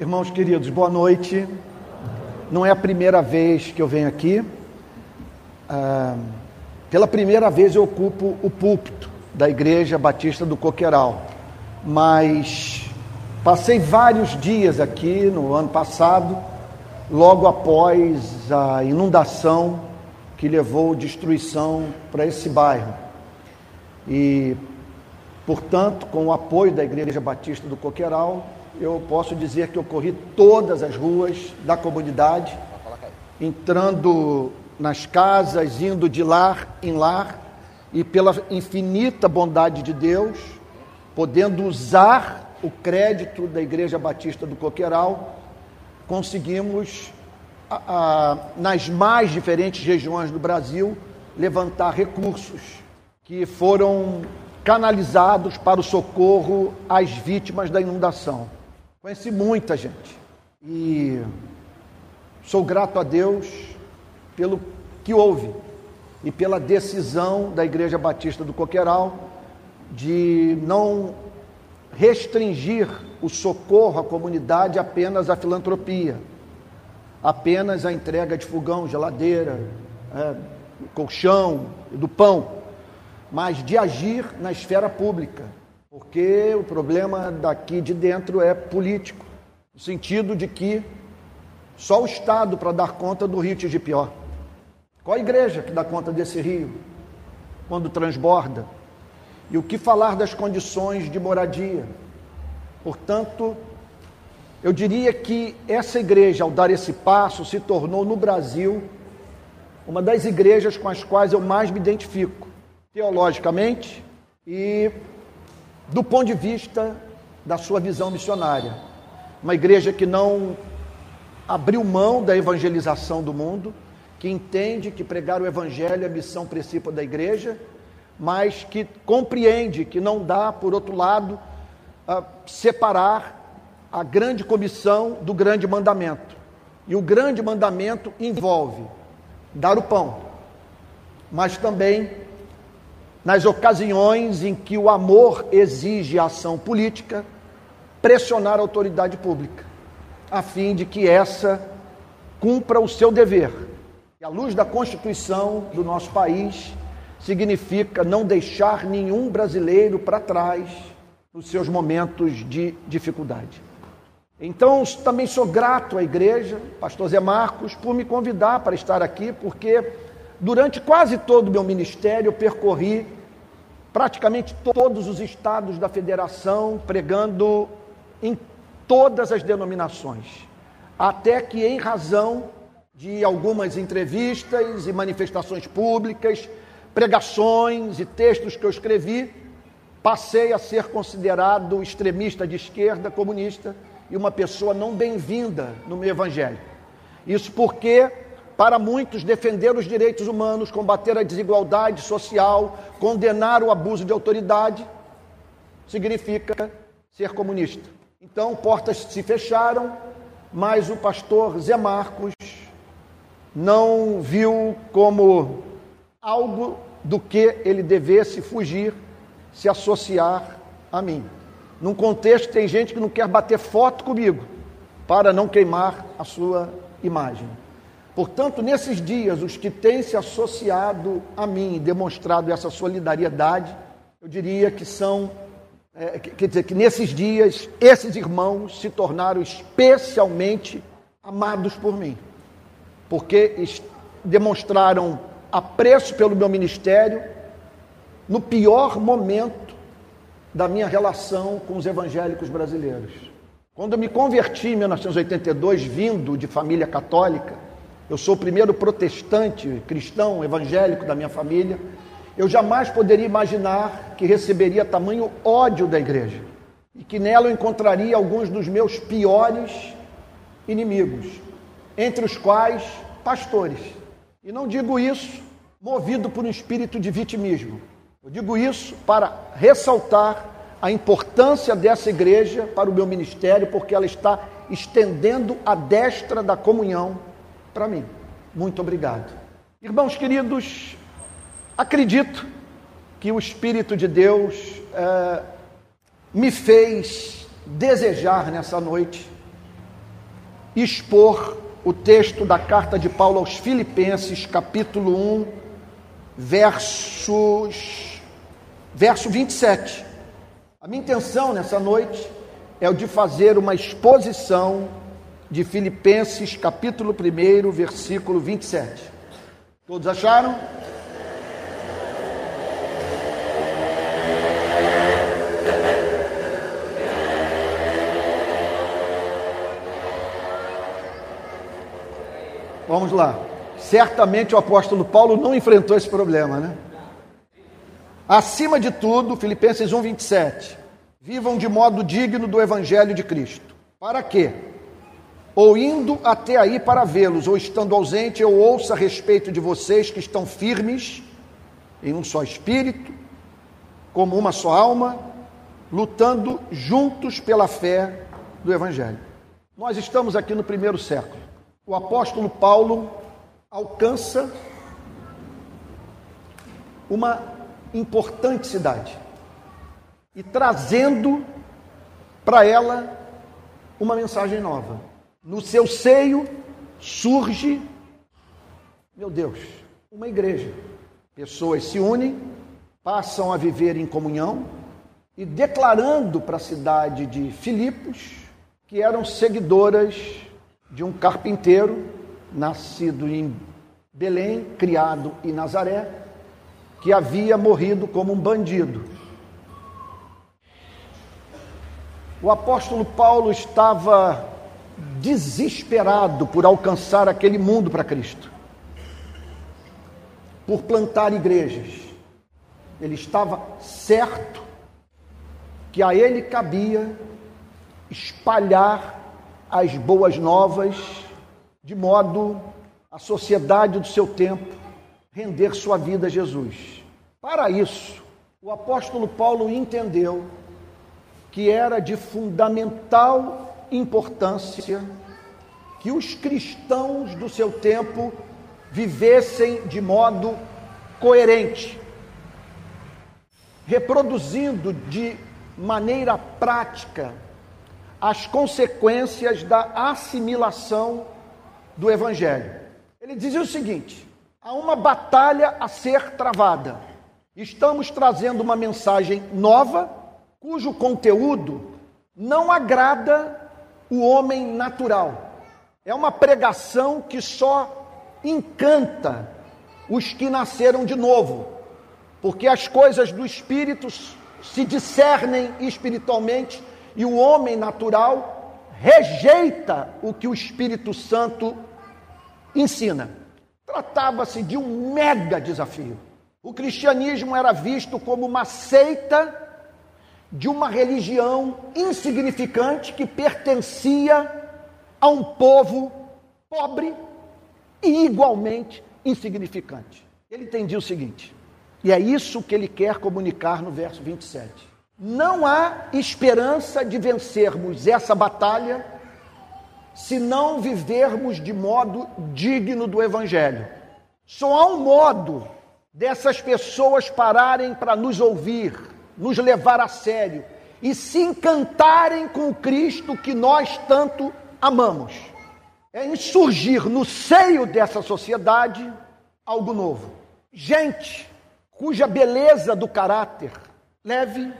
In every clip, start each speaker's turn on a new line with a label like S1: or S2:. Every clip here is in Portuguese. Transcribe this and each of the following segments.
S1: Irmãos queridos, boa noite. Não é a primeira vez que eu venho aqui. Ah, pela primeira vez eu ocupo o púlpito da Igreja Batista do Coqueiral, mas passei vários dias aqui no ano passado, logo após a inundação que levou destruição para esse bairro. E, portanto, com o apoio da Igreja Batista do Coqueiral, eu posso dizer que eu corri todas as ruas da comunidade, entrando nas casas, indo de lar em lar, e pela infinita bondade de Deus, podendo usar o crédito da Igreja Batista do Coqueiral, conseguimos, a, a, nas mais diferentes regiões do Brasil, levantar recursos que foram canalizados para o socorro às vítimas da inundação. Conheci muita gente. E sou grato a Deus pelo que houve e pela decisão da Igreja Batista do Coqueiral de não restringir o socorro à comunidade apenas à filantropia, apenas à entrega de fogão, geladeira, é, colchão, do pão, mas de agir na esfera pública porque o problema daqui de dentro é político, no sentido de que só o Estado para dar conta do rio pior. Qual a igreja que dá conta desse rio quando transborda? E o que falar das condições de moradia? Portanto, eu diria que essa igreja, ao dar esse passo, se tornou no Brasil uma das igrejas com as quais eu mais me identifico, teologicamente e do ponto de vista da sua visão missionária. Uma igreja que não abriu mão da evangelização do mundo, que entende que pregar o evangelho é a missão principal da igreja, mas que compreende que não dá, por outro lado, separar a grande comissão do grande mandamento. E o grande mandamento envolve dar o pão, mas também nas ocasiões em que o amor exige ação política, pressionar a autoridade pública, a fim de que essa cumpra o seu dever. E à luz da Constituição do nosso país, significa não deixar nenhum brasileiro para trás nos seus momentos de dificuldade. Então, também sou grato à igreja, pastor Zé Marcos, por me convidar para estar aqui, porque durante quase todo o meu ministério eu percorri praticamente todos os estados da federação, pregando em todas as denominações. Até que, em razão de algumas entrevistas e manifestações públicas, pregações e textos que eu escrevi, passei a ser considerado extremista de esquerda, comunista e uma pessoa não bem-vinda no meu evangelho. Isso porque para muitos, defender os direitos humanos, combater a desigualdade social, condenar o abuso de autoridade, significa ser comunista. Então, portas se fecharam, mas o pastor Zé Marcos não viu como algo do que ele devesse fugir, se associar a mim. Num contexto, tem gente que não quer bater foto comigo para não queimar a sua imagem. Portanto, nesses dias, os que têm se associado a mim demonstrado essa solidariedade, eu diria que são, é, quer dizer, que nesses dias, esses irmãos se tornaram especialmente amados por mim, porque demonstraram apreço pelo meu ministério no pior momento da minha relação com os evangélicos brasileiros. Quando eu me converti em 1982, vindo de família católica, eu sou o primeiro protestante cristão evangélico da minha família. Eu jamais poderia imaginar que receberia tamanho ódio da igreja e que nela eu encontraria alguns dos meus piores inimigos, entre os quais pastores. E não digo isso movido por um espírito de vitimismo. Eu digo isso para ressaltar a importância dessa igreja para o meu ministério, porque ela está estendendo a destra da comunhão para mim. Muito obrigado. Irmãos queridos, acredito que o Espírito de Deus é, me fez desejar nessa noite expor o texto da carta de Paulo aos Filipenses, capítulo 1, versos verso 27. A minha intenção nessa noite é o de fazer uma exposição de Filipenses, capítulo 1, versículo 27. Todos acharam? Vamos lá. Certamente o apóstolo Paulo não enfrentou esse problema, né? Acima de tudo, Filipenses 1, 27. Vivam de modo digno do evangelho de Cristo. Para quê? Ou indo até aí para vê-los, ou estando ausente, eu ouça a respeito de vocês que estão firmes em um só espírito, como uma só alma, lutando juntos pela fé do evangelho. Nós estamos aqui no primeiro século o apóstolo Paulo alcança uma importante cidade e trazendo para ela uma mensagem nova. No seu seio surge, meu Deus, uma igreja. Pessoas se unem, passam a viver em comunhão e declarando para a cidade de Filipos que eram seguidoras de um carpinteiro nascido em Belém, criado em Nazaré, que havia morrido como um bandido. O apóstolo Paulo estava desesperado por alcançar aquele mundo para Cristo, por plantar igrejas. Ele estava certo que a ele cabia espalhar as boas novas, de modo a sociedade do seu tempo render sua vida a Jesus. Para isso, o apóstolo Paulo entendeu que era de fundamental importância que os cristãos do seu tempo vivessem de modo coerente, reproduzindo de maneira prática as consequências da assimilação do Evangelho. Ele dizia o seguinte: há uma batalha a ser travada. Estamos trazendo uma mensagem nova, cujo conteúdo não agrada o homem natural. É uma pregação que só encanta os que nasceram de novo, porque as coisas do espírito se discernem espiritualmente e o homem natural rejeita o que o Espírito Santo ensina. Tratava-se de um mega desafio. O cristianismo era visto como uma seita de uma religião insignificante que pertencia a um povo pobre e igualmente insignificante. Ele entendia o seguinte, e é isso que ele quer comunicar no verso 27. Não há esperança de vencermos essa batalha se não vivermos de modo digno do Evangelho. Só há um modo dessas pessoas pararem para nos ouvir, nos levar a sério e se encantarem com o Cristo que nós tanto amamos. É em surgir no seio dessa sociedade algo novo. Gente cuja beleza do caráter leve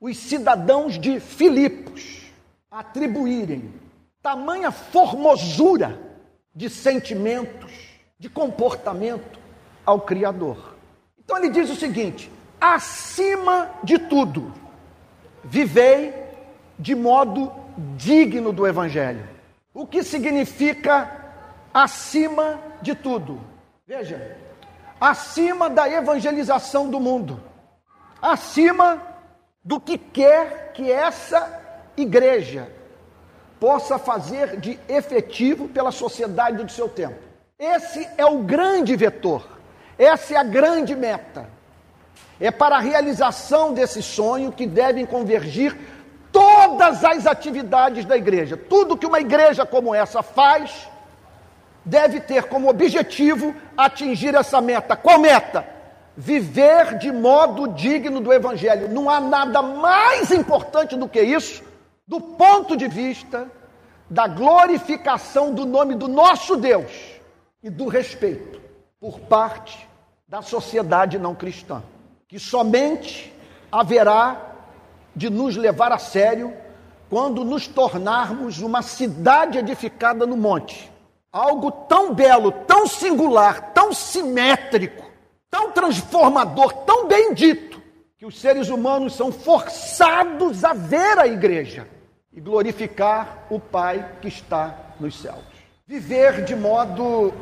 S1: os cidadãos de Filipos atribuírem tamanha formosura de sentimentos, de comportamento ao Criador. Então ele diz o seguinte: acima de tudo, vivei de modo digno do Evangelho. O que significa acima de tudo? Veja, acima da evangelização do mundo, acima do que quer que essa igreja possa fazer de efetivo pela sociedade do seu tempo. Esse é o grande vetor, essa é a grande meta. É para a realização desse sonho que devem convergir todas as atividades da igreja. Tudo que uma igreja como essa faz deve ter como objetivo atingir essa meta. Qual meta? viver de modo digno do Evangelho. Não há nada mais importante do que isso, do ponto de vista da glorificação do nome do nosso Deus e do respeito por parte da sociedade não cristã, que somente haverá de nos levar a sério quando nos tornarmos uma cidade edificada no monte. Algo tão belo, tão singular, tão simétrico, tão transformador, tão bendito, que os seres humanos são forçados a ver a igreja e glorificar o Pai que está nos céus. Viver de modo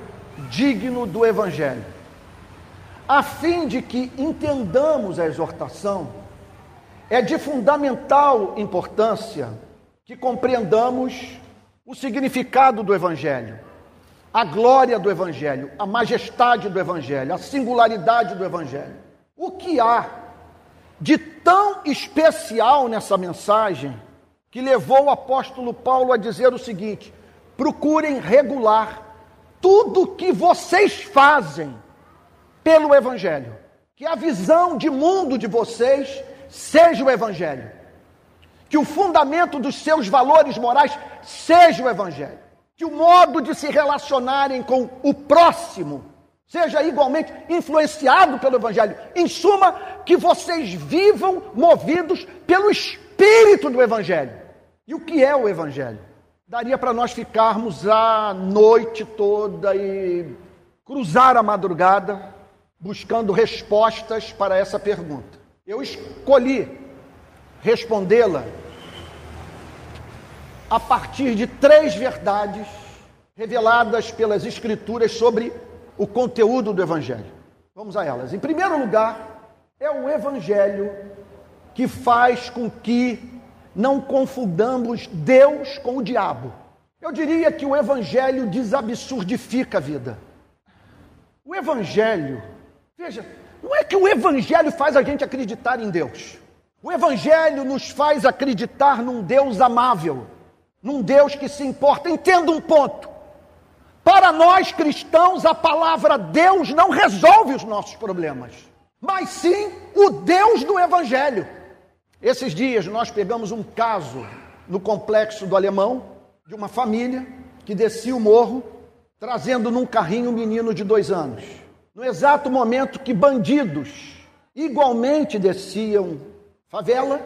S1: digno do Evangelho, a fim de que entendamos a exortação, é de fundamental importância que compreendamos o significado do Evangelho, a glória do Evangelho, a majestade do Evangelho, a singularidade do Evangelho. O que há de tão especial nessa mensagem que levou o apóstolo Paulo a dizer o seguinte: procurem regular tudo que vocês fazem pelo Evangelho. Que a visão de mundo de vocês seja o Evangelho. Que o fundamento dos seus valores morais seja o Evangelho. Que o modo de se relacionarem com o próximo seja igualmente influenciado pelo Evangelho. Em suma, que vocês vivam movidos pelo Espírito do Evangelho. E o que é o Evangelho? Daria para nós ficarmos a noite toda e cruzar a madrugada buscando respostas para essa pergunta. Eu escolhi respondê-la a partir de três verdades reveladas pelas Escrituras sobre o conteúdo do Evangelho. Vamos a elas. Em primeiro lugar, é o Evangelho que faz com que não confundamos Deus com o diabo. Eu diria que o Evangelho desabsurdifica a vida. O Evangelho, veja, não é que o Evangelho faz a gente acreditar em Deus. O Evangelho nos faz acreditar num Deus amável, num Deus que se importa. Entenda um ponto. Para nós cristãos, a palavra Deus não resolve os nossos problemas, mas sim o Deus do Evangelho. Esses dias nós pegamos um caso no complexo do Alemão, de uma família que descia o morro, trazendo num carrinho um menino de dois anos. No exato momento que bandidos igualmente desciam favela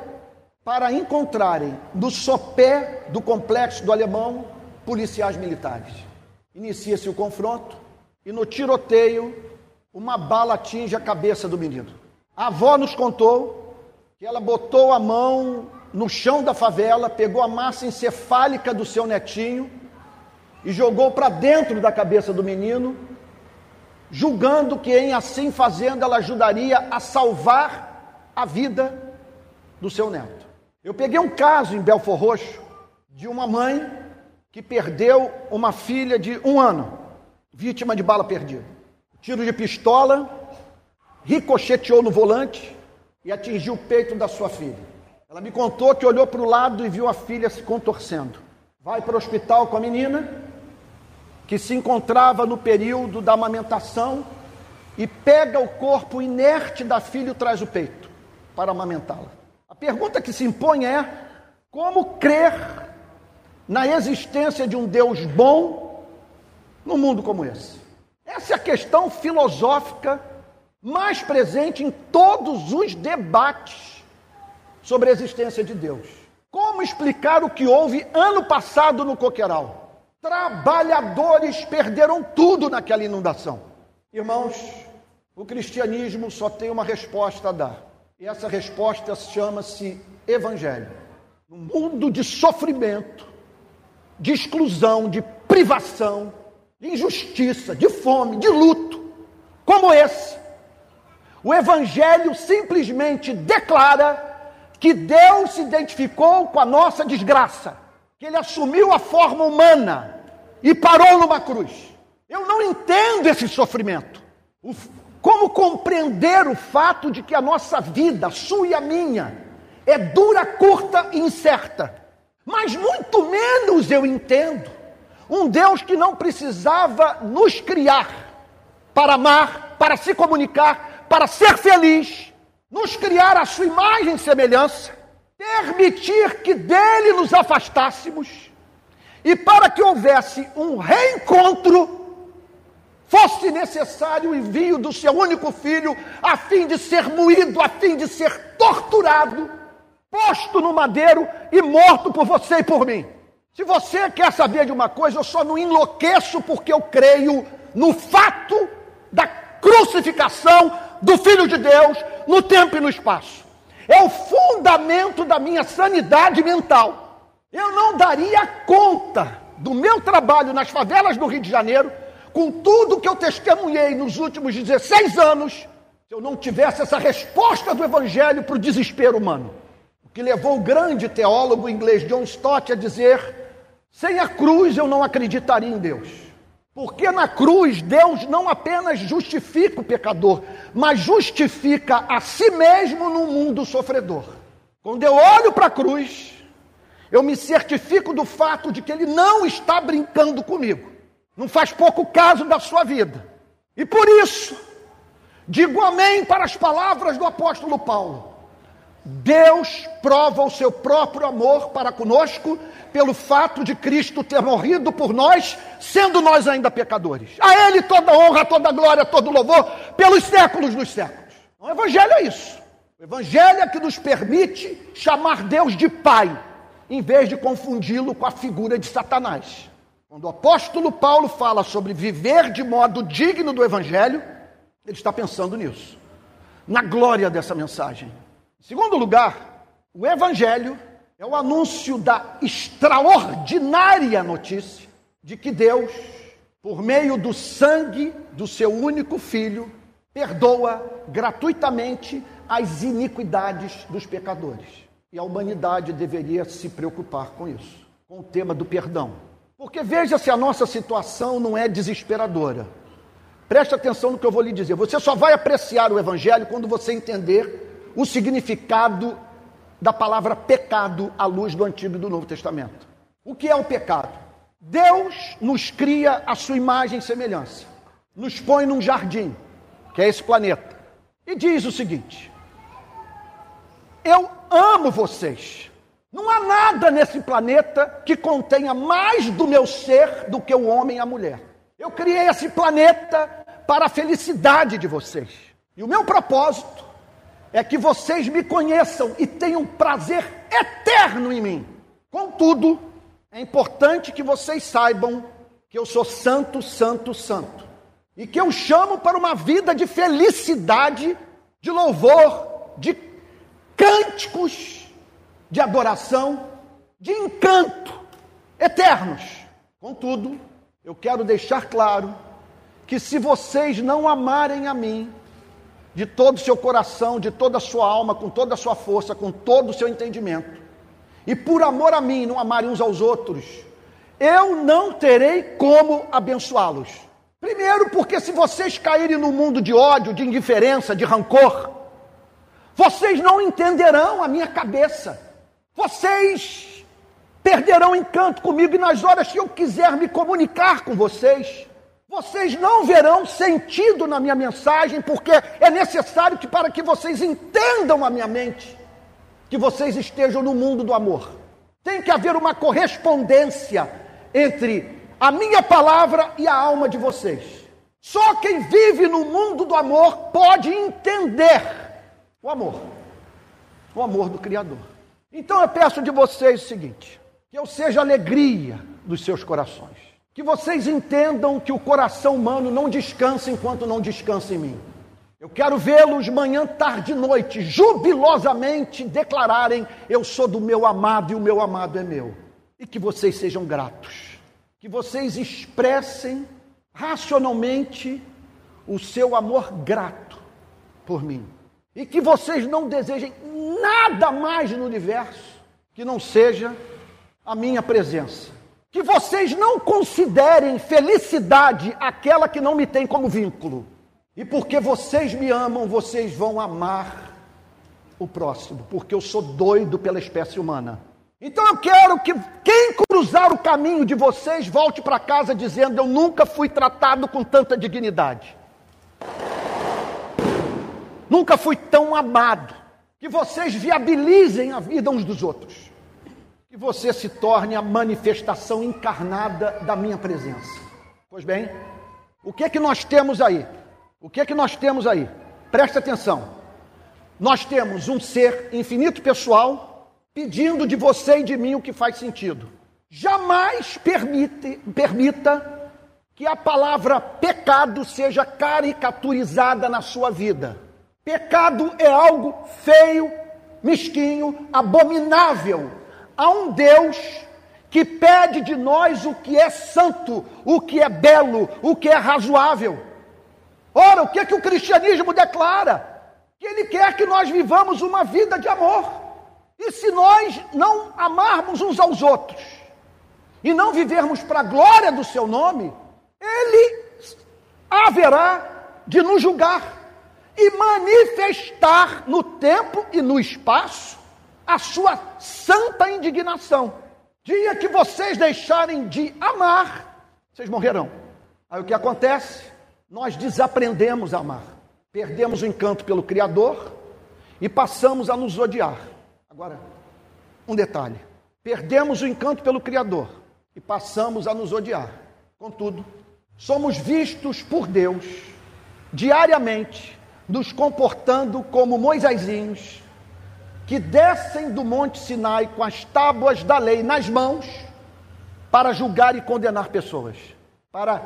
S1: para encontrarem no sopé do complexo do Alemão policiais militares. Inicia-se o confronto e no tiroteio uma bala atinge a cabeça do menino. A avó nos contou que ela botou a mão no chão da favela, pegou a massa encefálica do seu netinho e jogou para dentro da cabeça do menino, julgando que em assim fazendo ela ajudaria a salvar a vida do seu neto. Eu peguei um caso em Belfor Roxo de uma mãe que perdeu uma filha de um ano, vítima de bala perdida. Tiro de pistola, ricocheteou no volante, e atingiu o peito da sua filha. Ela me contou que olhou para o lado e viu a filha se contorcendo. Vai para o hospital com a menina, que se encontrava no período da amamentação, e pega o corpo inerte da filha e traz o peito para amamentá-la. A pergunta que se impõe é: como crer na existência de um Deus bom num mundo como esse? Essa é a questão filosófica mais presente em todos os debates sobre a existência de Deus. Como explicar o que houve ano passado no Coqueiral? Trabalhadores perderam tudo naquela inundação. Irmãos, o cristianismo só tem uma resposta a dar. E essa resposta chama-se Evangelho. No mundo de sofrimento, de exclusão, de privação, de injustiça, de fome, de luto, como esse, o Evangelho simplesmente declara que Deus se identificou com a nossa desgraça, que Ele assumiu a forma humana e parou numa cruz. Eu não entendo esse sofrimento. Como compreender o fato de que a nossa vida, a sua e a minha, é dura, curta e incerta? Mas muito menos eu entendo um Deus que não precisava nos criar para amar, para se comunicar, para ser feliz, nos criar a sua imagem e semelhança, permitir que dele nos afastássemos e para que houvesse um reencontro, fosse necessário o envio do seu único filho, a fim de ser moído, a fim de ser torturado, posto no madeiro e morto por você e por mim. Se você quer saber de uma coisa, eu só não enlouqueço porque eu creio no fato da crucificação do Filho de Deus no tempo e no espaço. É o fundamento da minha sanidade mental. Eu não daria conta do meu trabalho nas favelas do Rio de Janeiro, com tudo que eu testemunhei nos últimos 16 anos, se eu não tivesse essa resposta do Evangelho para o desespero humano. O que levou o grande teólogo inglês John Stott a dizer: sem a cruz eu não acreditaria em Deus. Porque na cruz Deus não apenas justifica o pecador, mas justifica a si mesmo no mundo sofredor. Quando eu olho para a cruz, eu me certifico do fato de que ele não está brincando comigo. Não faz pouco caso da sua vida. E por isso, digo amém para as palavras do apóstolo Paulo. Deus prova o seu próprio amor para conosco pelo fato de Cristo ter morrido por nós, sendo nós ainda pecadores. A Ele toda honra, toda glória, todo louvor, pelos séculos dos séculos. O Evangelho é isso. O Evangelho é que nos permite chamar Deus de Pai em vez de confundi-lo com a figura de Satanás. Quando o apóstolo Paulo fala sobre viver de modo digno do Evangelho, ele está pensando nisso, na glória dessa mensagem. Em segundo lugar, o Evangelho é o anúncio da extraordinária notícia de que Deus, por meio do sangue do seu único filho, perdoa gratuitamente as iniquidades dos pecadores. E a humanidade deveria se preocupar com isso, com o tema do perdão. Porque veja se a nossa situação não é desesperadora. Preste atenção no que eu vou lhe dizer. Você só vai apreciar o Evangelho quando você entender o significado da palavra pecado à luz do Antigo e do Novo Testamento. O que é o pecado? Deus nos cria a sua imagem e semelhança, nos põe num jardim, que é esse planeta, e diz o seguinte: Eu amo vocês. Não há nada nesse planeta que contenha mais do meu ser do que o homem e a mulher. Eu criei esse planeta para a felicidade de vocês. E o meu propósito é que vocês me conheçam e tenham prazer eterno em mim. Contudo, é importante que vocês saibam que eu sou santo, santo, santo. E que eu chamo para uma vida de felicidade, de louvor, de cânticos de adoração, de encanto eternos. Contudo, eu quero deixar claro que se vocês não amarem a mim de todo o seu coração, de toda a sua alma, com toda a sua força, com todo o seu entendimento, e por amor a mim não amarem uns aos outros, eu não terei como abençoá-los. Primeiro, porque se vocês caírem no mundo de ódio, de indiferença, de rancor, vocês não entenderão a minha cabeça. Vocês perderão encanto comigo e nas horas que eu quiser me comunicar com vocês. Vocês não verão sentido na minha mensagem, porque é necessário que, para que vocês entendam a minha mente, que vocês estejam no mundo do amor. Tem que haver uma correspondência entre a minha palavra e a alma de vocês. Só quem vive no mundo do amor pode entender o amor. O amor do Criador. Então eu peço de vocês o seguinte: que eu seja alegria dos seus corações. Que vocês entendam que o coração humano não descansa enquanto não descansa em mim. Eu quero vê-los manhã, tarde e noite, jubilosamente declararem: Eu sou do meu amado e o meu amado é meu. E que vocês sejam gratos. Que vocês expressem racionalmente o seu amor grato por mim e que vocês não desejem nada mais no universo que não seja a minha presença. Que vocês não considerem felicidade aquela que não me tem como vínculo. E porque vocês me amam, vocês vão amar o próximo, porque eu sou doido pela espécie humana. Então eu quero que quem cruzar o caminho de vocês volte para casa dizendo: Eu nunca fui tratado com tanta dignidade. Nunca fui tão amado. Que vocês viabilizem a vida uns dos outros. Que você se torne a manifestação encarnada da minha presença. Pois bem, o que é que nós temos aí? O que é que nós temos aí? Presta atenção. Nós temos um ser infinito pessoal pedindo de você e de mim o que faz sentido. Jamais permite, permita que a palavra pecado seja caricaturizada na sua vida. Pecado é algo feio, mesquinho, abominável a um Deus que pede de nós o que é santo, o que é belo, o que é razoável. Ora, o que é que o cristianismo declara? Que ele quer que nós vivamos uma vida de amor. E se nós não amarmos uns aos outros e não vivermos para a glória do seu nome, ele haverá de nos julgar e manifestar no tempo e no espaço a sua santa indignação. Dia que vocês deixarem de amar, vocês morrerão. Aí o que acontece? Nós desaprendemos a amar, perdemos o encanto pelo Criador e passamos a nos odiar. Agora, um detalhe: perdemos o encanto pelo Criador e passamos a nos odiar. Contudo, somos vistos por Deus diariamente nos comportando como Moisésinhos que descem do Monte Sinai com as tábuas da lei nas mãos para julgar e condenar pessoas, para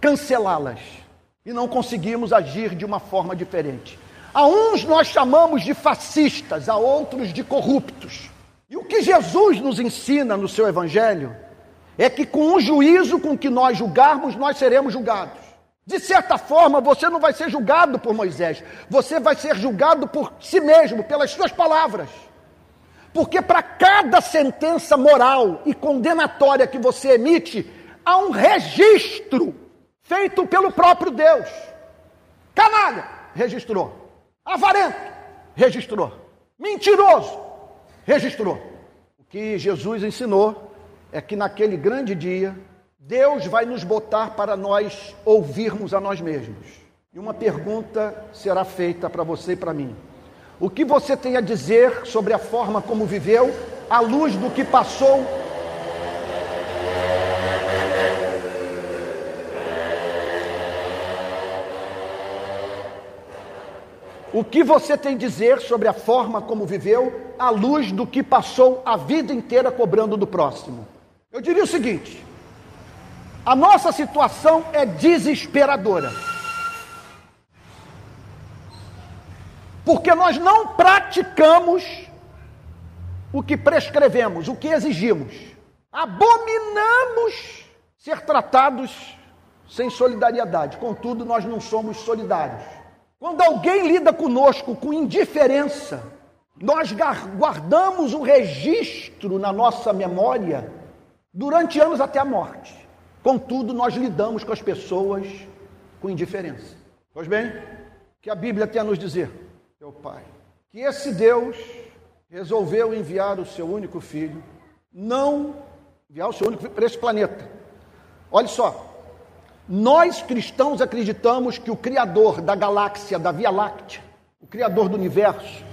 S1: cancelá-las. E não conseguimos agir de uma forma diferente. A uns nós chamamos de fascistas, a outros de corruptos. E o que Jesus nos ensina no seu evangelho é que com o juízo com que nós julgarmos, nós seremos julgados. De certa forma, você não vai ser julgado por Moisés, você vai ser julgado por si mesmo, pelas suas palavras. Porque para cada sentença moral e condenatória que você emite, há um registro feito pelo próprio Deus. Canalha, registrou. Avarento, registrou. Mentiroso, registrou. O que Jesus ensinou é que naquele grande dia, Deus vai nos botar para nós ouvirmos a nós mesmos. E uma pergunta será feita para você e para mim. O que você tem a dizer sobre a forma como viveu, à luz do que passou? O que você tem a dizer sobre a forma como viveu, à luz do que passou a vida inteira cobrando do próximo? Eu diria o seguinte: a nossa situação é desesperadora. Porque nós não praticamos o que prescrevemos, o que exigimos. Abominamos ser tratados sem solidariedade. Contudo, nós não somos solidários. Quando alguém lida conosco com indiferença, nós guardamos o registro na nossa memória durante anos até a morte. Contudo, nós lidamos com as pessoas com indiferença. Pois bem, que a Bíblia tem a nos dizer, meu Pai, que esse Deus resolveu enviar o seu único filho, não enviar o seu único filho para esse planeta. Olha só, nós cristãos acreditamos que o Criador da galáxia, da Via Láctea, o Criador do universo,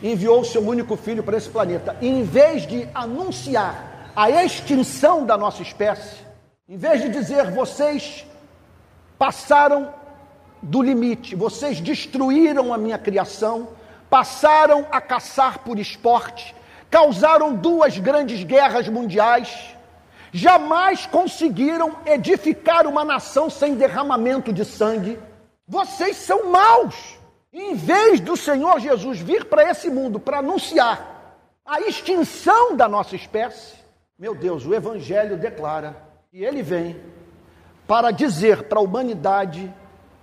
S1: enviou o seu único filho para esse planeta. E em vez de anunciar a extinção da nossa espécie, em vez de dizer vocês passaram do limite, vocês destruíram a minha criação, passaram a caçar por esporte, causaram duas grandes guerras mundiais, jamais conseguiram edificar uma nação sem derramamento de sangue. Vocês são maus. Em vez do Senhor Jesus vir para esse mundo para anunciar a extinção da nossa espécie, meu Deus, o Evangelho declara e ele vem para dizer para a humanidade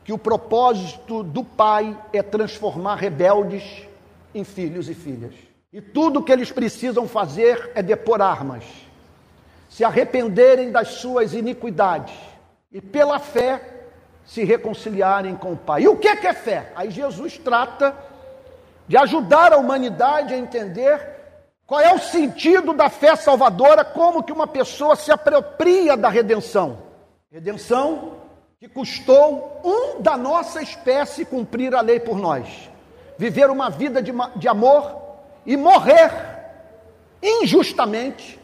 S1: que o propósito do Pai é transformar rebeldes em filhos e filhas. E tudo o que eles precisam fazer é depor armas, se arrependerem das suas iniquidades e, pela fé, se reconciliarem com o Pai. E o que é, que é fé? Aí Jesus trata de ajudar a humanidade a entender qual é o sentido da fé salvadora? Como que uma pessoa se apropria da redenção? Redenção que custou um da nossa espécie cumprir a lei por nós, viver uma vida de, de amor e morrer injustamente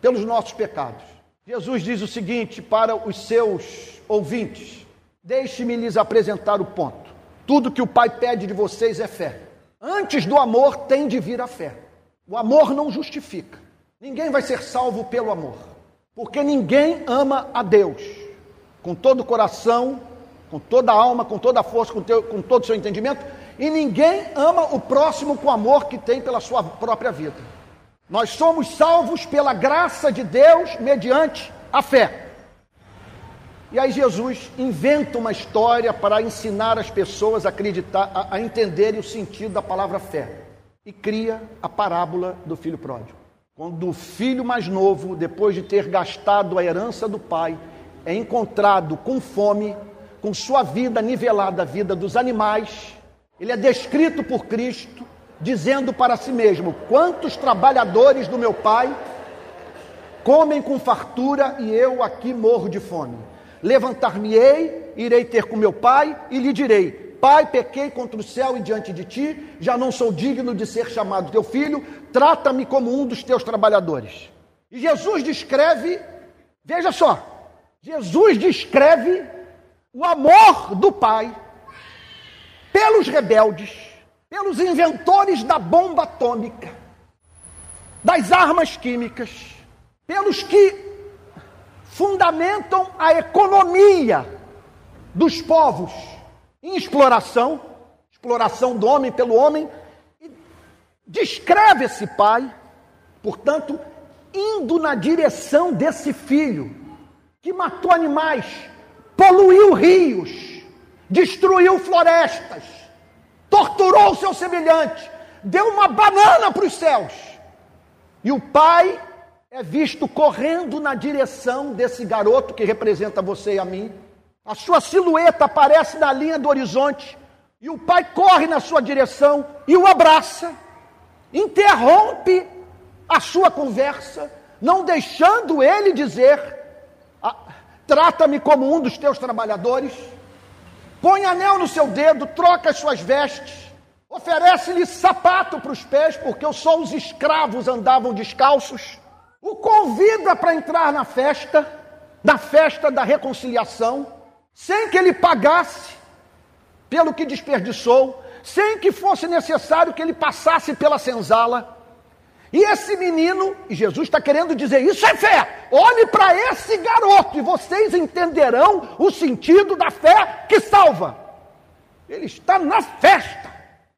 S1: pelos nossos pecados. Jesus diz o seguinte para os seus ouvintes: Deixe-me lhes apresentar o ponto. Tudo que o Pai pede de vocês é fé. Antes do amor tem de vir a fé. O amor não justifica. Ninguém vai ser salvo pelo amor, porque ninguém ama a Deus com todo o coração, com toda a alma, com toda a força, com, teu, com todo o seu entendimento, e ninguém ama o próximo com o amor que tem pela sua própria vida. Nós somos salvos pela graça de Deus mediante a fé. E aí Jesus inventa uma história para ensinar as pessoas a acreditar, a, a entenderem o sentido da palavra fé. E cria a parábola do filho pródigo. Quando o filho mais novo, depois de ter gastado a herança do pai, é encontrado com fome, com sua vida nivelada à vida dos animais, ele é descrito por Cristo, dizendo para si mesmo: Quantos trabalhadores do meu pai comem com fartura e eu aqui morro de fome? Levantar-me-ei, irei ter com meu pai e lhe direi: Pai, pequei contra o céu e diante de ti, já não sou digno de ser chamado teu filho, trata-me como um dos teus trabalhadores. E Jesus descreve, veja só, Jesus descreve o amor do Pai pelos rebeldes, pelos inventores da bomba atômica, das armas químicas, pelos que fundamentam a economia dos povos em exploração, exploração do homem pelo homem, e descreve esse pai, portanto, indo na direção desse filho que matou animais, poluiu rios, destruiu florestas, torturou o seu semelhante, deu uma banana para os céus. E o pai é visto correndo na direção desse garoto que representa você e a mim. A sua silhueta aparece na linha do horizonte e o pai corre na sua direção e o abraça, interrompe a sua conversa, não deixando ele dizer: ah, trata-me como um dos teus trabalhadores, põe anel no seu dedo, troca as suas vestes, oferece-lhe sapato para os pés, porque só os escravos andavam descalços o convida para entrar na festa, na festa da reconciliação, sem que ele pagasse pelo que desperdiçou, sem que fosse necessário que ele passasse pela senzala. E esse menino, e Jesus está querendo dizer: isso é fé. Olhe para esse garoto e vocês entenderão o sentido da fé que salva. Ele está na festa,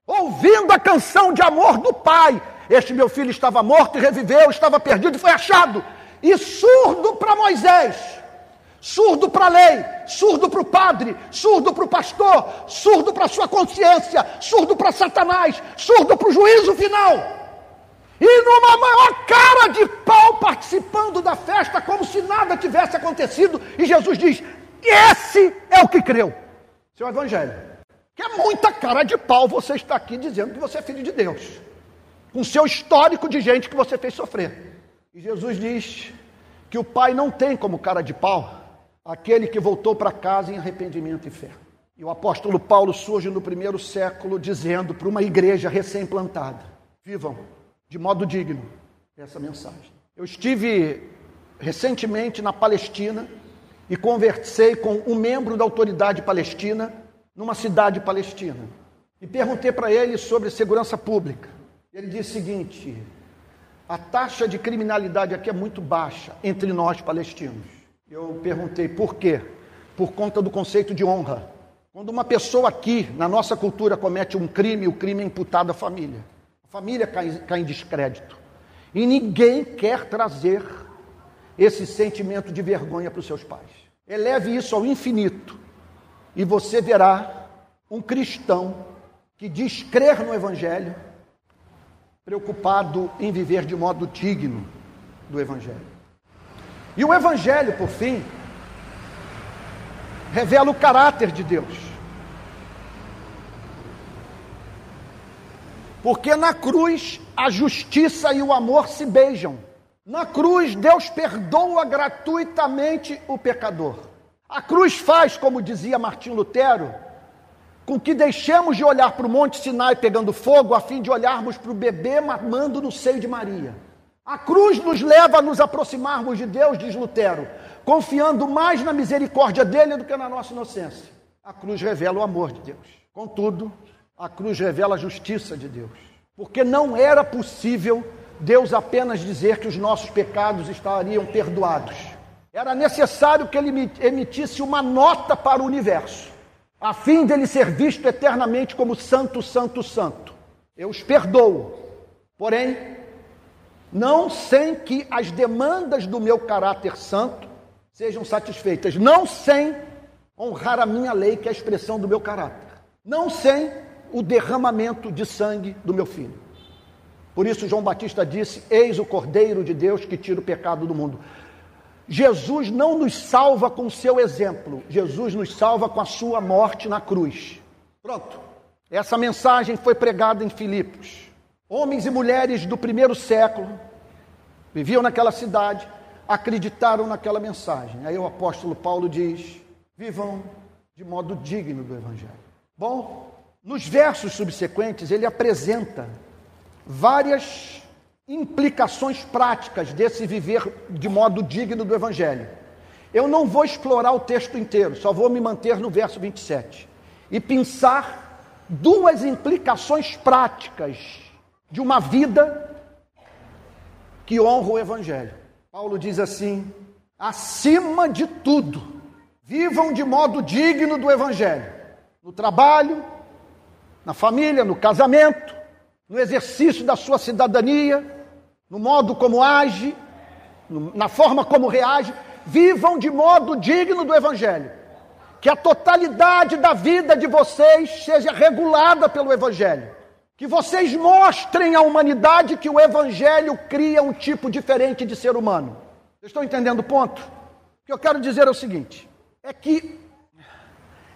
S1: ouvindo a canção de amor do Pai, este meu filho estava morto e reviveu, estava perdido e foi achado. E surdo para Moisés, surdo para a lei, surdo para o padre, surdo para o pastor, surdo para a sua consciência, surdo para Satanás, surdo para o juízo final. E numa maior cara de pau participando da festa, como se nada tivesse acontecido. E Jesus diz: Esse é o que creu. Seu Evangelho. Que é muita cara de pau você está aqui dizendo que você é filho de Deus com seu histórico de gente que você fez sofrer. E Jesus diz que o Pai não tem como cara de pau aquele que voltou para casa em arrependimento e fé. E o apóstolo Paulo surge no primeiro século dizendo para uma igreja recém-plantada: vivam de modo digno essa mensagem. Eu estive recentemente na Palestina e conversei com um membro da autoridade palestina numa cidade palestina. E perguntei para ele sobre segurança pública. Ele diz o seguinte: a taxa de criminalidade aqui é muito baixa entre nós palestinos. Eu perguntei por quê? Por conta do conceito de honra. Quando uma pessoa aqui, na nossa cultura, comete um crime, o crime é imputado à família. A família cai, cai em descrédito. E ninguém quer trazer esse sentimento de vergonha para os seus pais. Eleve isso ao infinito e você verá um cristão que diz crer no Evangelho preocupado em viver de modo digno do Evangelho. E o Evangelho, por fim, revela o caráter de Deus. Porque na cruz a justiça e o amor se beijam. Na cruz Deus perdoa gratuitamente o pecador. A cruz faz, como dizia Martim Lutero, com que deixemos de olhar para o Monte Sinai pegando fogo, a fim de olharmos para o bebê mamando no seio de Maria. A cruz nos leva a nos aproximarmos de Deus, diz Lutero, confiando mais na misericórdia dele do que na nossa inocência. A cruz revela o amor de Deus. Contudo, a cruz revela a justiça de Deus. Porque não era possível Deus apenas dizer que os nossos pecados estariam perdoados. Era necessário que ele emitisse uma nota para o universo, a fim dele ser visto eternamente como santo, santo, santo. Eu os perdoo, porém, não sem que as demandas do meu caráter santo sejam satisfeitas, não sem honrar a minha lei, que é a expressão do meu caráter, não sem o derramamento de sangue do meu filho. Por isso, João Batista disse: Eis o Cordeiro de Deus que tira o pecado do mundo. Jesus não nos salva com o seu exemplo, Jesus nos salva com a sua morte na cruz. Pronto. Essa mensagem foi pregada em Filipos. Homens e mulheres do primeiro século viviam naquela cidade, acreditaram naquela mensagem. Aí o apóstolo Paulo diz: vivam de modo digno do Evangelho. Bom, nos versos subsequentes ele apresenta várias implicações práticas desse viver de modo digno do Evangelho. Eu não vou explorar o texto inteiro, só vou me manter no verso 27 e pensar duas implicações práticas de uma vida que honra o Evangelho. Paulo diz assim: acima de tudo, vivam de modo digno do Evangelho, no trabalho, na família, no casamento, no exercício da sua cidadania, no modo como age, na forma como reage, vivam de modo digno do Evangelho. Que a totalidade da vida de vocês seja regulada pelo Evangelho. Que vocês mostrem à humanidade que o Evangelho cria um tipo diferente de ser humano. Vocês estão entendendo o ponto? O que eu quero dizer é o seguinte: é que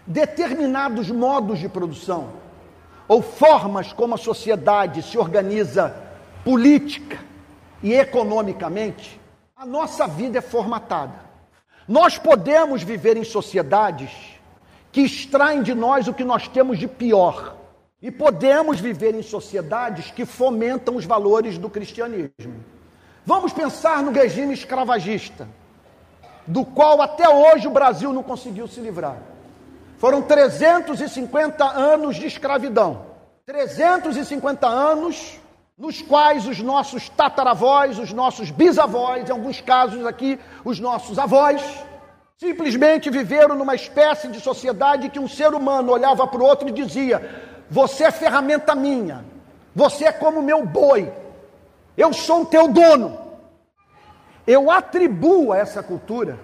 S1: determinados modos de produção, ou formas como a sociedade se organiza política e economicamente, a nossa vida é formatada. Nós podemos viver em sociedades que extraem de nós o que nós temos de pior. E podemos viver em sociedades que fomentam os valores do cristianismo. Vamos pensar no regime escravagista, do qual até hoje o Brasil não conseguiu se livrar. Foram 350 anos de escravidão. 350 anos nos quais os nossos tataravós, os nossos bisavós, em alguns casos aqui, os nossos avós, simplesmente viveram numa espécie de sociedade que um ser humano olhava para o outro e dizia: Você é ferramenta minha, você é como meu boi, eu sou o teu dono. Eu atribuo a essa cultura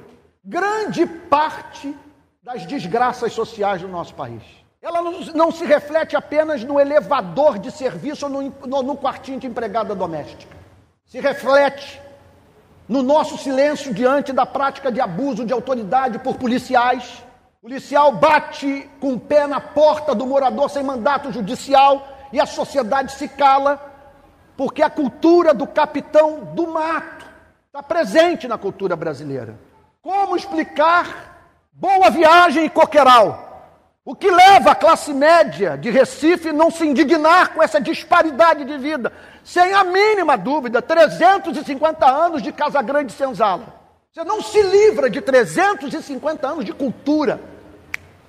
S1: grande parte das desgraças sociais do nosso país. Ela não, se reflete apenas no elevador de serviço ou no, no, no quartinho de empregada doméstica. Se reflete no nosso silêncio diante da prática de abuso de autoridade por policiais. O policial bate com o pé na porta do morador sem mandato judicial e a sociedade se cala, porque a cultura do capitão do mato está presente na cultura brasileira. Como explicar Boa viagem e coqueiral. O que leva a classe média de Recife não se indignar com essa disparidade de vida? Sem a mínima dúvida, 350 anos de Casa Grande Senzala. Você não se livra de 350 anos de cultura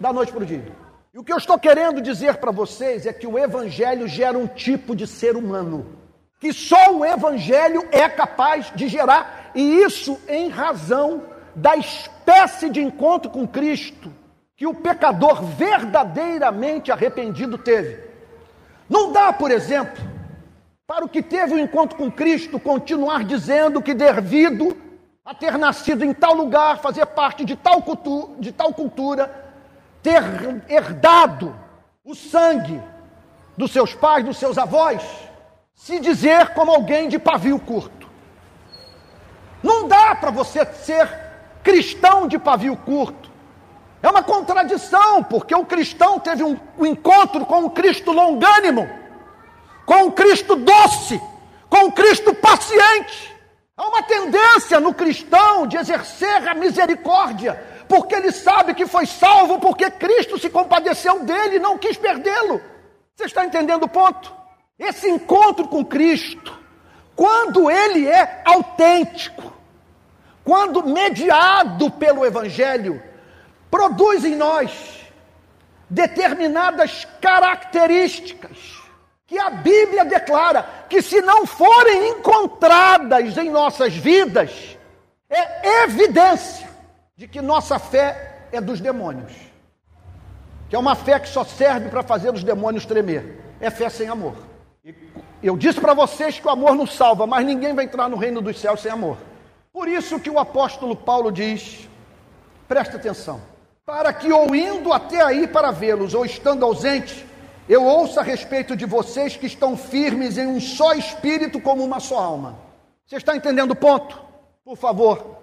S1: da noite para o dia. E o que eu estou querendo dizer para vocês é que o Evangelho gera um tipo de ser humano, que só o Evangelho é capaz de gerar, e isso em razão da espécie de encontro com Cristo que o pecador verdadeiramente arrependido teve. Não dá, por exemplo, para o que teve o encontro com Cristo continuar dizendo que devido a ter nascido em tal lugar, fazer parte de tal cultura, de tal cultura ter herdado o sangue dos seus pais, dos seus avós, se dizer como alguém de pavio curto. Não dá para você ser cristão de pavio curto. É uma contradição, porque o cristão teve um, encontro com um Cristo longânimo, com um Cristo doce, com um Cristo paciente. Há uma tendência no cristão de exercer a misericórdia, porque ele sabe que foi salvo, porque Cristo se compadeceu dele e não quis perdê-lo. Você está entendendo o ponto? Esse encontro com Cristo quando ele é autêntico, quando mediado pelo Evangelho, produz em nós determinadas características que a Bíblia declara que, se não forem encontradas em nossas vidas, é evidência de que nossa fé é dos demônios. Que é uma fé que só serve para fazer os demônios tremer. É fé sem amor. E eu disse para vocês que o amor nos salva, mas ninguém vai entrar no reino dos céus sem amor. Por isso que o apóstolo Paulo diz: presta atenção, para que ou indo até aí para vê-los, ou estando ausente, eu ouço a respeito de vocês que estão firmes em um só espírito, como uma só alma. Você está entendendo o ponto? Por favor,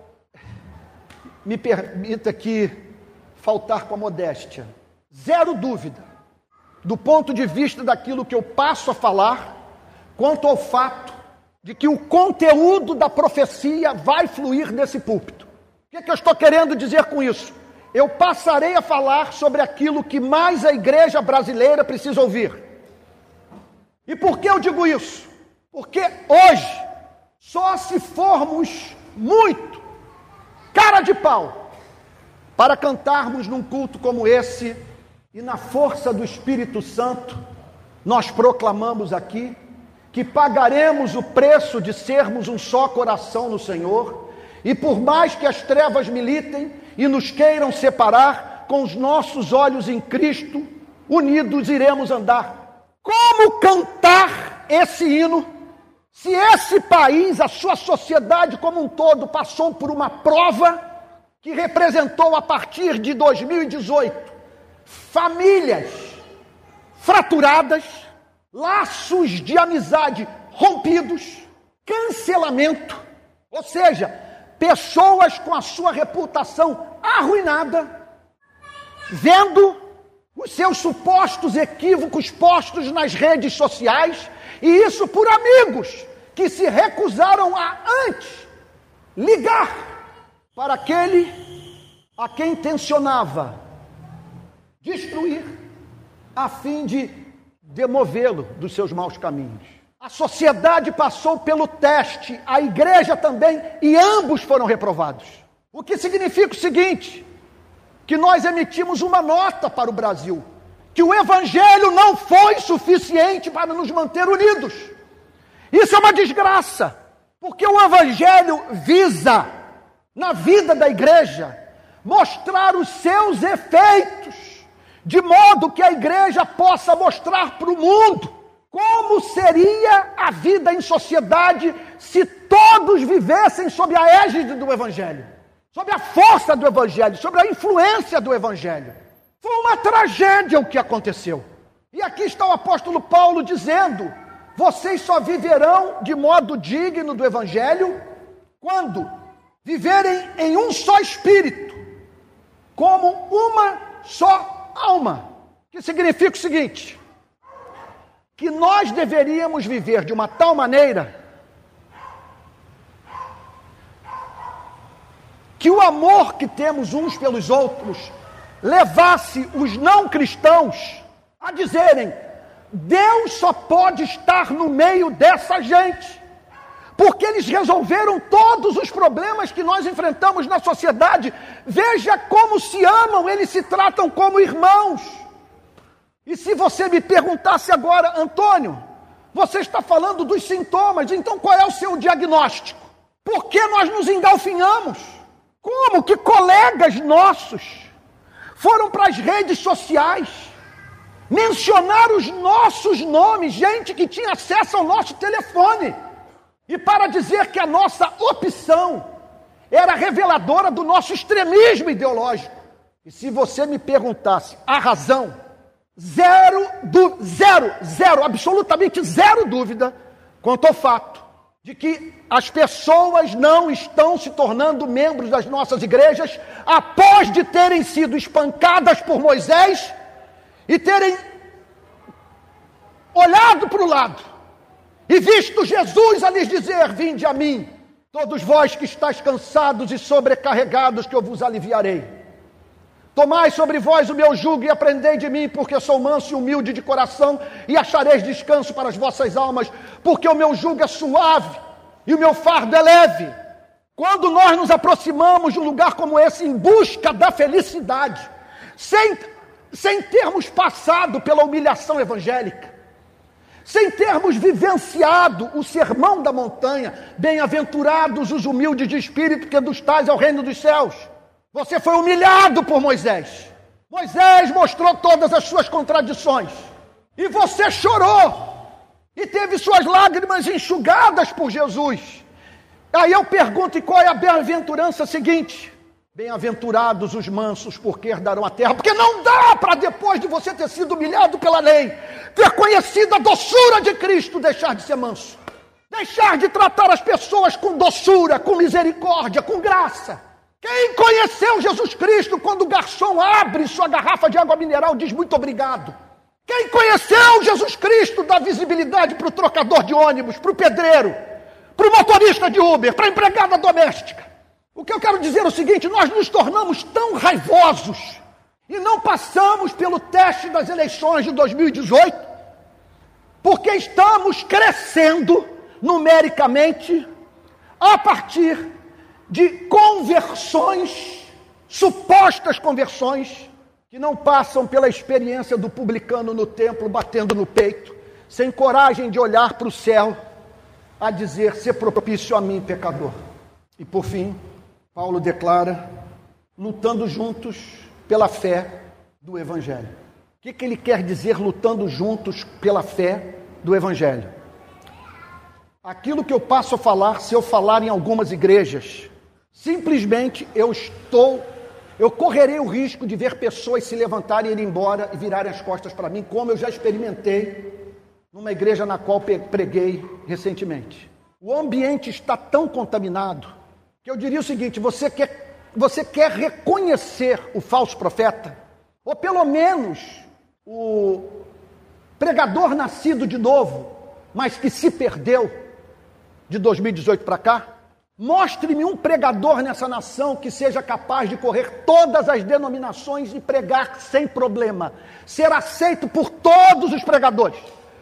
S1: me permita aqui faltar com a modéstia. Zero dúvida, do ponto de vista daquilo que eu passo a falar, quanto ao fato de que o conteúdo da profecia vai fluir desse púlpito. O que, é que eu estou querendo dizer com isso? Eu passarei a falar sobre aquilo que mais a igreja brasileira precisa ouvir. E por que eu digo isso? Porque hoje, só se formos muito cara de pau para cantarmos num culto como esse e na força do Espírito Santo, nós proclamamos aqui que pagaremos o preço de sermos um só coração no Senhor, e por mais que as trevas militem e nos queiram separar, com os nossos olhos em Cristo, unidos iremos andar. Como cantar esse hino se esse país, a sua sociedade como um todo, passou por uma prova que representou a partir de 2018 famílias fraturadas, laços de amizade rompidos, cancelamento, ou seja, pessoas com a sua reputação arruinada, vendo os seus supostos equívocos postos nas redes sociais, e isso por amigos que se recusaram a antes ligar para aquele a quem tensionava destruir, a fim de demovê-lo dos seus maus caminhos. A sociedade passou pelo teste, a igreja também, e ambos foram reprovados. O que significa o seguinte: que nós emitimos uma nota para o Brasil, que o evangelho não foi suficiente para nos manter unidos. Isso é uma desgraça, porque o evangelho visa, na vida da igreja, mostrar os seus efeitos de modo que a igreja possa mostrar para o mundo como seria a vida em sociedade se todos vivessem sob a égide do Evangelho, sob a força do Evangelho, sob a influência do Evangelho. Foi uma tragédia o que aconteceu. E aqui está o apóstolo Paulo dizendo: vocês só viverão de modo digno do Evangelho quando viverem em um só espírito, como uma só alma. Que significa o seguinte: que nós deveríamos viver de uma tal maneira que o amor que temos uns pelos outros levasse os não cristãos a dizerem: Deus só pode estar no meio dessa gente porque eles resolveram todos os problemas que nós enfrentamos na sociedade. Veja como se amam, eles se tratam como irmãos. E se você me perguntasse agora, Antônio, você está falando dos sintomas, então qual é o seu diagnóstico? Por que nós nos engalfinhamos? Como que colegas nossos foram para as redes sociais mencionar os nossos nomes, gente que tinha acesso ao nosso telefone? E para dizer que a nossa opção era reveladora do nosso extremismo ideológico. E se você me perguntasse a razão, zero, du, zero, zero, absolutamente zero dúvida quanto ao fato de que as pessoas não estão se tornando membros das nossas igrejas após de terem sido espancadas por Moisés e terem olhado para o lado e visto Jesus a lhes dizer: Vinde a mim, todos vós que estáis cansados e sobrecarregados, que eu vos aliviarei. Tomai sobre vós o meu jugo e aprendei de mim, porque sou manso e humilde de coração, e achareis descanso para as vossas almas, porque o meu jugo é suave e o meu fardo é leve. Quando nós nos aproximamos de um lugar como esse em busca da felicidade, sem, sem termos passado pela humilhação evangélica, sem termos vivenciado o sermão da montanha, bem-aventurados os humildes de espírito, que dos tais é o reino dos céus. Você foi humilhado por Moisés. Moisés mostrou todas as suas contradições. E você chorou. E teve suas lágrimas enxugadas por Jesus. Aí eu pergunto: e qual é a bem-aventurança seguinte? Bem-aventurados os mansos, porque herdarão a terra. Porque não dá para, depois de você ter sido humilhado pela lei, ter conhecido a doçura de Cristo, deixar de ser manso. Deixar de tratar as pessoas com doçura, com misericórdia, com graça. Quem conheceu Jesus Cristo quando o garçom abre sua garrafa de água mineral diz muito obrigado? Quem conheceu Jesus Cristo dá visibilidade para o trocador de ônibus, para o pedreiro, para o motorista de Uber, para a empregada doméstica. O que eu quero dizer é o seguinte: nós nos tornamos tão raivosos e não passamos pelo teste das eleições de 2018, porque estamos crescendo numericamente a partir de conversões, supostas conversões, que não passam pela experiência do publicano no templo batendo no peito, sem coragem de olhar para o céu, a dizer: ser propício a mim, pecador. E por fim, Paulo declara, lutando juntos pela fé do Evangelho. O que, que ele quer dizer lutando juntos pela fé do Evangelho? Aquilo que eu passo a falar, se eu falar em algumas igrejas, simplesmente eu estou, eu correrei o risco de ver pessoas se levantarem e ir embora e virarem as costas para mim, como eu já experimentei numa igreja na qual preguei recentemente. O ambiente está tão contaminado que eu diria o seguinte: você quer, você quer reconhecer o falso profeta? Ou pelo menos o pregador nascido de novo, mas que se perdeu de 2018 para cá? Mostre-me um pregador nessa nação que seja capaz de correr todas as denominações e pregar sem problema, ser aceito por todos os pregadores,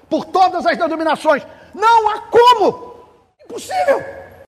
S1: por todas as denominações. Não há como! Impossível!